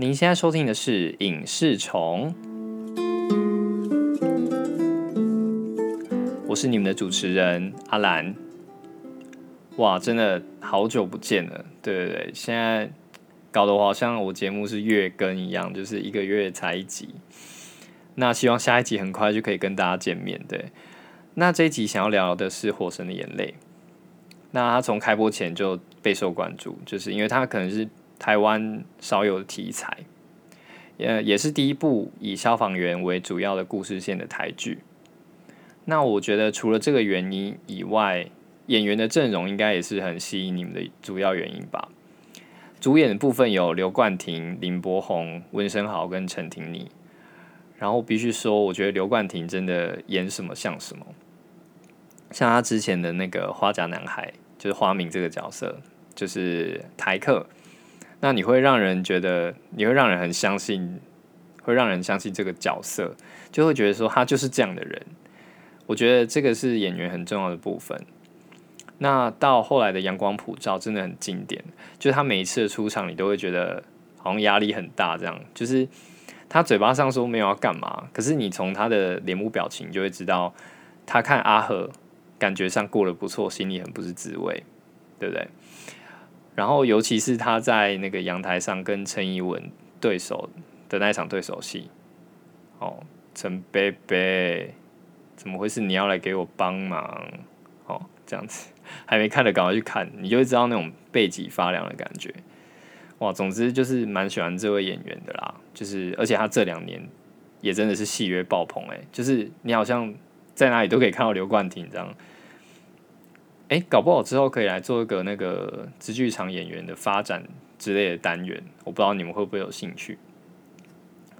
您现在收听的是《影视虫》，我是你们的主持人阿兰。哇，真的好久不见了，对对对，现在搞得我好像我节目是月更一样，就是一个月才一集。那希望下一集很快就可以跟大家见面。对，那这一集想要聊的是《火神的眼泪》。那它从开播前就备受关注，就是因为它可能是台湾少有的题材，呃，也是第一部以消防员为主要的故事线的台剧。那我觉得除了这个原因以外，演员的阵容应该也是很吸引你们的主要原因吧。主演的部分有刘冠廷、林柏宏、温升豪跟陈婷妮。然后必须说，我觉得刘冠廷真的演什么像什么。像他之前的那个《花甲男孩》，就是花明这个角色，就是台客，那你会让人觉得，你会让人很相信，会让人相信这个角色，就会觉得说他就是这样的人。我觉得这个是演员很重要的部分。那到后来的《阳光普照》真的很经典，就是他每一次的出场，你都会觉得好像压力很大，这样。就是他嘴巴上说没有要干嘛，可是你从他的脸部表情就会知道，他看阿和。感觉上过得不错，心里很不是滋味，对不对？然后，尤其是他在那个阳台上跟陈怡文对手的那一场对手戏，哦，陈贝贝，怎么回事？你要来给我帮忙？哦，这样子还没看的，赶快去看，你就会知道那种背脊发凉的感觉。哇，总之就是蛮喜欢这位演员的啦，就是而且他这两年也真的是戏约爆棚，诶，就是你好像在哪里都可以看到刘冠廷这样。哎，搞不好之后可以来做一个那个直剧场演员的发展之类的单元，我不知道你们会不会有兴趣。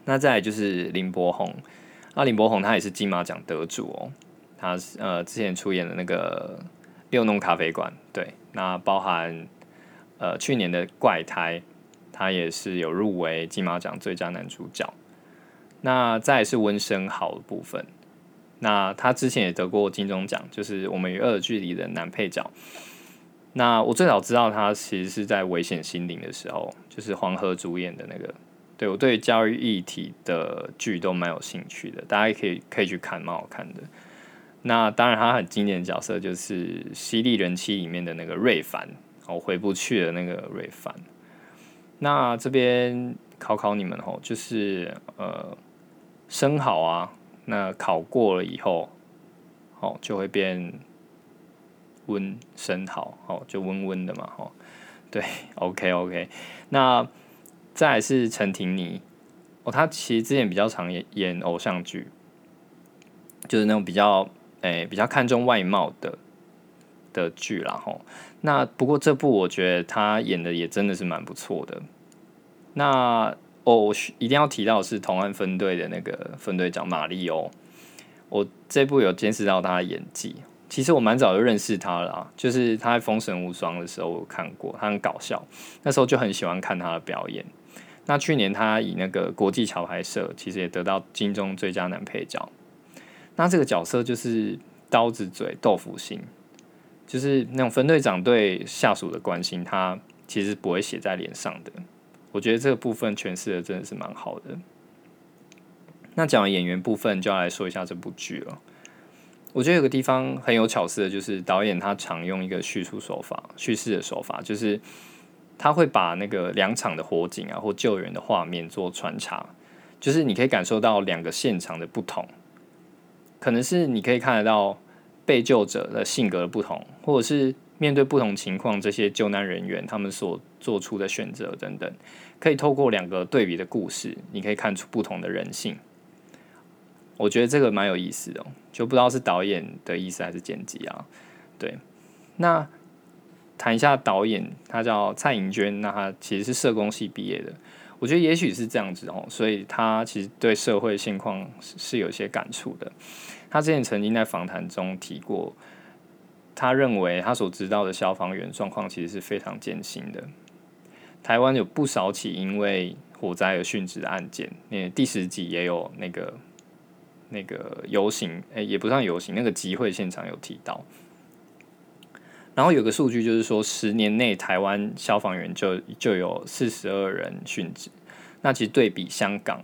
那再就是林柏宏，那林柏宏他也是金马奖得主哦，他呃之前出演的那个六弄咖啡馆，对，那包含呃去年的怪胎，他也是有入围金马奖最佳男主角。那再是温升豪的部分。那他之前也得过金钟奖，就是《我们与恶的距离》的男配角。那我最早知道他其实是在《危险心灵》的时候，就是黄河主演的那个。对我对教育议题的剧都蛮有兴趣的，大家也可以可以去看，蛮好看的。那当然，他很经典的角色就是《犀利人妻》里面的那个瑞凡，哦，回不去的那个瑞凡。那这边考考你们哦，就是呃，生蚝啊。那烤过了以后，哦，就会变温生蚝，哦，就温温的嘛，哦，对，OK OK。那再来是陈婷妮，哦，她其实之前比较常演演偶像剧，就是那种比较诶比较看重外貌的的剧啦，吼。那不过这部我觉得她演的也真的是蛮不错的。那哦，我一定要提到是同安分队的那个分队长马里欧，我这部有监视到他的演技。其实我蛮早就认识他了，就是他在《封神无双》的时候我看过，他很搞笑，那时候就很喜欢看他的表演。那去年他以那个国际桥牌社，其实也得到金钟最佳男配角。那这个角色就是刀子嘴豆腐心，就是那种分队长对下属的关心，他其实不会写在脸上的。我觉得这个部分诠释的真的是蛮好的。那讲完演员部分，就要来说一下这部剧了。我觉得有个地方很有巧思的，就是导演他常用一个叙述手法、叙事的手法，就是他会把那个两场的火警啊或救援的画面做穿插，就是你可以感受到两个现场的不同，可能是你可以看得到被救者的性格的不同，或者是。面对不同情况，这些救难人员他们所做出的选择等等，可以透过两个对比的故事，你可以看出不同的人性。我觉得这个蛮有意思的，就不知道是导演的意思还是剪辑啊？对，那谈一下导演，他叫蔡颖娟，那他其实是社工系毕业的。我觉得也许是这样子哦，所以他其实对社会现况是有些感触的。他之前曾经在访谈中提过。他认为他所知道的消防员状况其实是非常艰辛的。台湾有不少起因为火灾而殉职的案件，那第十集也有那个那个游行，诶，也不算游行，那个集会现场有提到。然后有个数据就是说，十年内台湾消防员就就有四十二人殉职，那其实对比香港，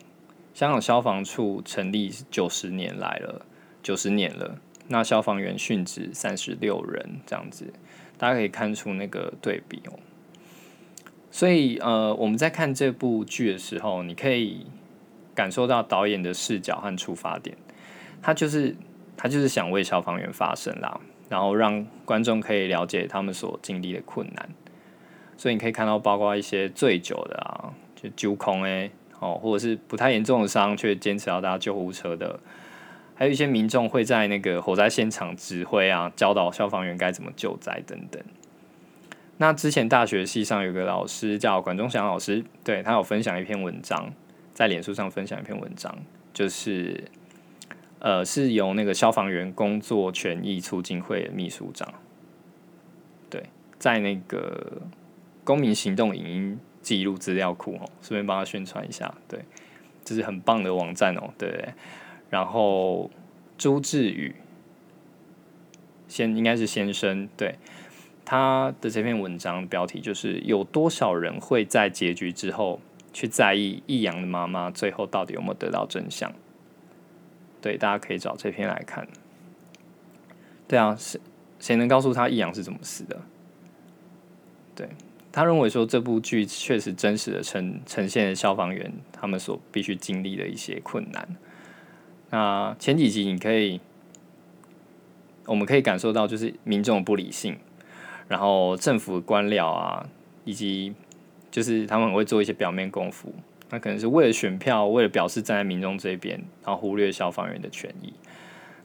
香港消防处成立九十年来了，九十年了，那消防员殉职三十六人这样子，大家可以看出那个对比哦。所以呃，我们在看这部剧的时候，你可以感受到导演的视角和出发点，他就是他就是想为消防员发声啦，然后让观众可以了解他们所经历的困难。所以你可以看到，包括一些醉酒的啊，就揪空诶，哦，或者是不太严重的伤却坚持要搭救护车的，还有一些民众会在那个火灾现场指挥啊，教导消防员该怎么救灾等等。那之前大学系上有个老师叫管中祥老师，对他有分享一篇文章，在脸书上分享一篇文章，就是呃是由那个消防员工作权益促进会的秘书长，对，在那个。公民行动影音记录资料库哦，顺便帮他宣传一下，对，这是很棒的网站哦，对。然后朱志宇先应该是先生，对他的这篇文章标题就是有多少人会在结局之后去在意易阳的妈妈最后到底有没有得到真相？对，大家可以找这篇来看。对啊，谁谁能告诉他易阳是怎么死的？对。他认为说这部剧确实真实的呈呈现了消防员他们所必须经历的一些困难。那前几集你可以，我们可以感受到就是民众不理性，然后政府官僚啊，以及就是他们会做一些表面功夫，那可能是为了选票，为了表示站在民众这边，然后忽略消防员的权益。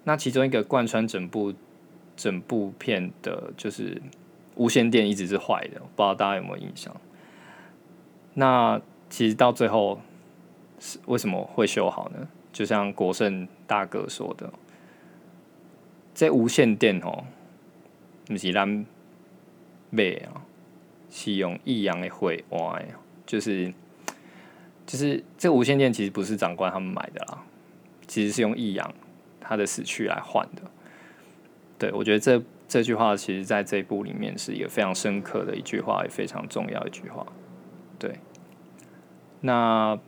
那其中一个贯穿整部整部片的就是。无线电一直是坏的，不知道大家有没有印象？那其实到最后是为什么会修好呢？就像国胜大哥说的，这无线电哦，不是咱买啊，是用益阳的会外，就是就是这无线电其实不是长官他们买的啦，其实是用益阳他的死去来换的。对我觉得这。这句话其实在这一部里面是一个非常深刻的一句话，也非常重要一句话。对，那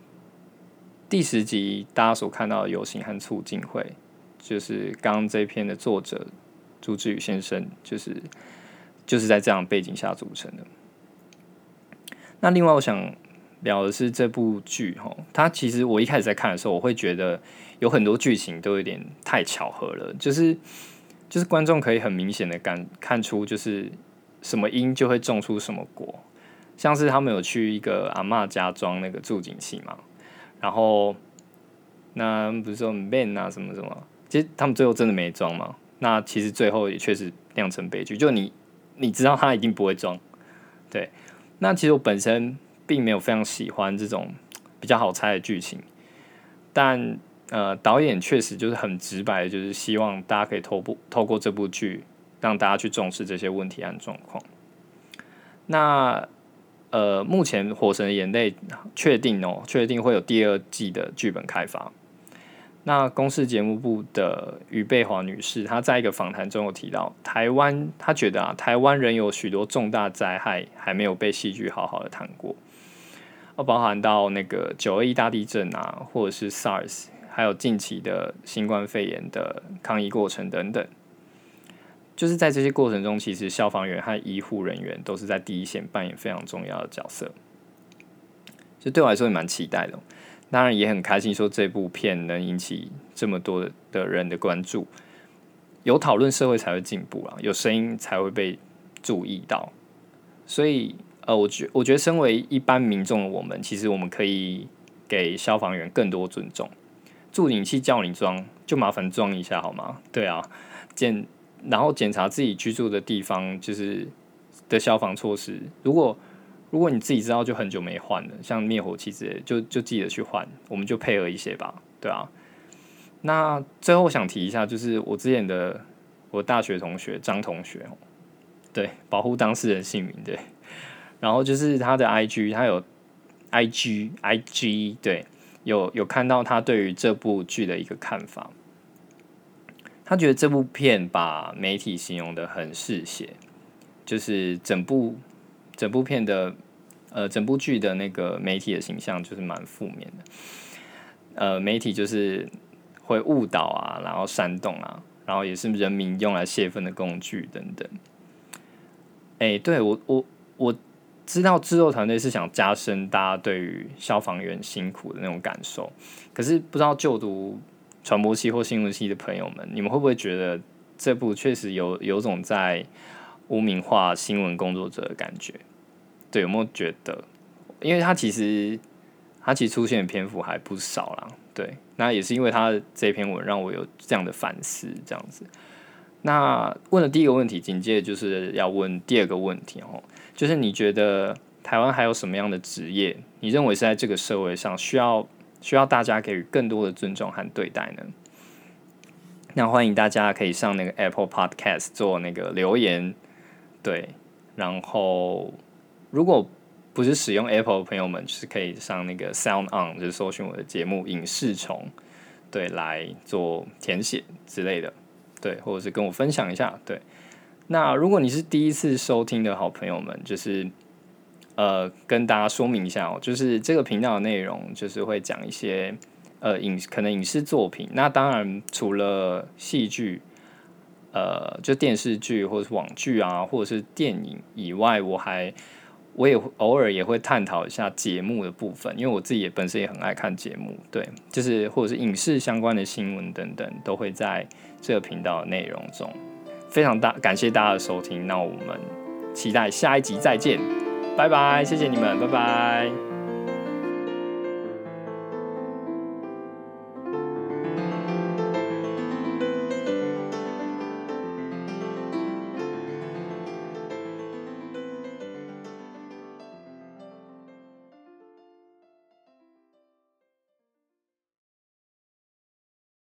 第十集大家所看到的游行和促进会，就是刚刚这篇的作者朱志宇先生，就是就是在这样背景下组成的。那另外我想聊的是这部剧哈，它其实我一开始在看的时候，我会觉得有很多剧情都有点太巧合了，就是。就是观众可以很明显的感看出，就是什么因就会种出什么果。像是他们有去一个阿嬷家装那个助景器嘛，然后那不是说 man 啊什么什么，其实他们最后真的没装嘛。那其实最后也确实酿成悲剧，就你你知道他一定不会装。对，那其实我本身并没有非常喜欢这种比较好猜的剧情，但。呃，导演确实就是很直白，就是希望大家可以透过透过这部剧，让大家去重视这些问题和状况。那呃，目前《火神的眼泪》确定哦，确定会有第二季的剧本开发。那公视节目部的于贝华女士，她在一个访谈中有提到，台湾她觉得啊，台湾仍有许多重大灾害还没有被戏剧好好的谈过，包含到那个九二一大地震啊，或者是 SARS。还有近期的新冠肺炎的抗疫过程等等，就是在这些过程中，其实消防员和医护人员都是在第一线扮演非常重要的角色。就对我来说也蛮期待的，当然也很开心，说这部片能引起这么多的人的关注，有讨论社会才会进步啊，有声音才会被注意到。所以，呃，我觉我觉得身为一般民众的我们，其实我们可以给消防员更多尊重。助警器叫你装，就麻烦装一下好吗？对啊，见然后检查自己居住的地方，就是的消防措施。如果如果你自己知道就很久没换了，像灭火器之类，就就记得去换。我们就配合一些吧，对啊。那最后想提一下，就是我之前的我大学同学张同学，对，保护当事人姓名对。然后就是他的 I G，他有 I G I G 对。有有看到他对于这部剧的一个看法，他觉得这部片把媒体形容的很嗜血，就是整部整部片的呃，整部剧的那个媒体的形象就是蛮负面的。呃，媒体就是会误导啊，然后煽动啊，然后也是人民用来泄愤的工具等等。哎，对我我我知道制作团队是想加深大家对于消防员辛苦的那种感受，可是不知道就读传播系或新闻系的朋友们，你们会不会觉得这部确实有有种在污名化新闻工作者的感觉？对，有没有觉得？因为他其实。他其实出现的篇幅还不少啦，对，那也是因为他这篇文让我有这样的反思，这样子。那问了第一个问题，紧接着就是要问第二个问题哦，就是你觉得台湾还有什么样的职业，你认为是在这个社会上需要需要大家给予更多的尊重和对待呢？那欢迎大家可以上那个 Apple Podcast 做那个留言，对，然后如果。不是使用 Apple 的朋友们，就是可以上那个 Sound On，就是搜寻我的节目《影视虫》，对，来做填写之类的，对，或者是跟我分享一下，对。那如果你是第一次收听的好朋友们，就是呃，跟大家说明一下哦，就是这个频道的内容就是会讲一些呃影可能影视作品，那当然除了戏剧，呃，就电视剧或者是网剧啊，或者是电影以外，我还。我也偶尔也会探讨一下节目的部分，因为我自己也本身也很爱看节目，对，就是或者是影视相关的新闻等等，都会在这个频道的内容中。非常大感谢大家的收听，那我们期待下一集再见，拜拜，谢谢你们，拜拜。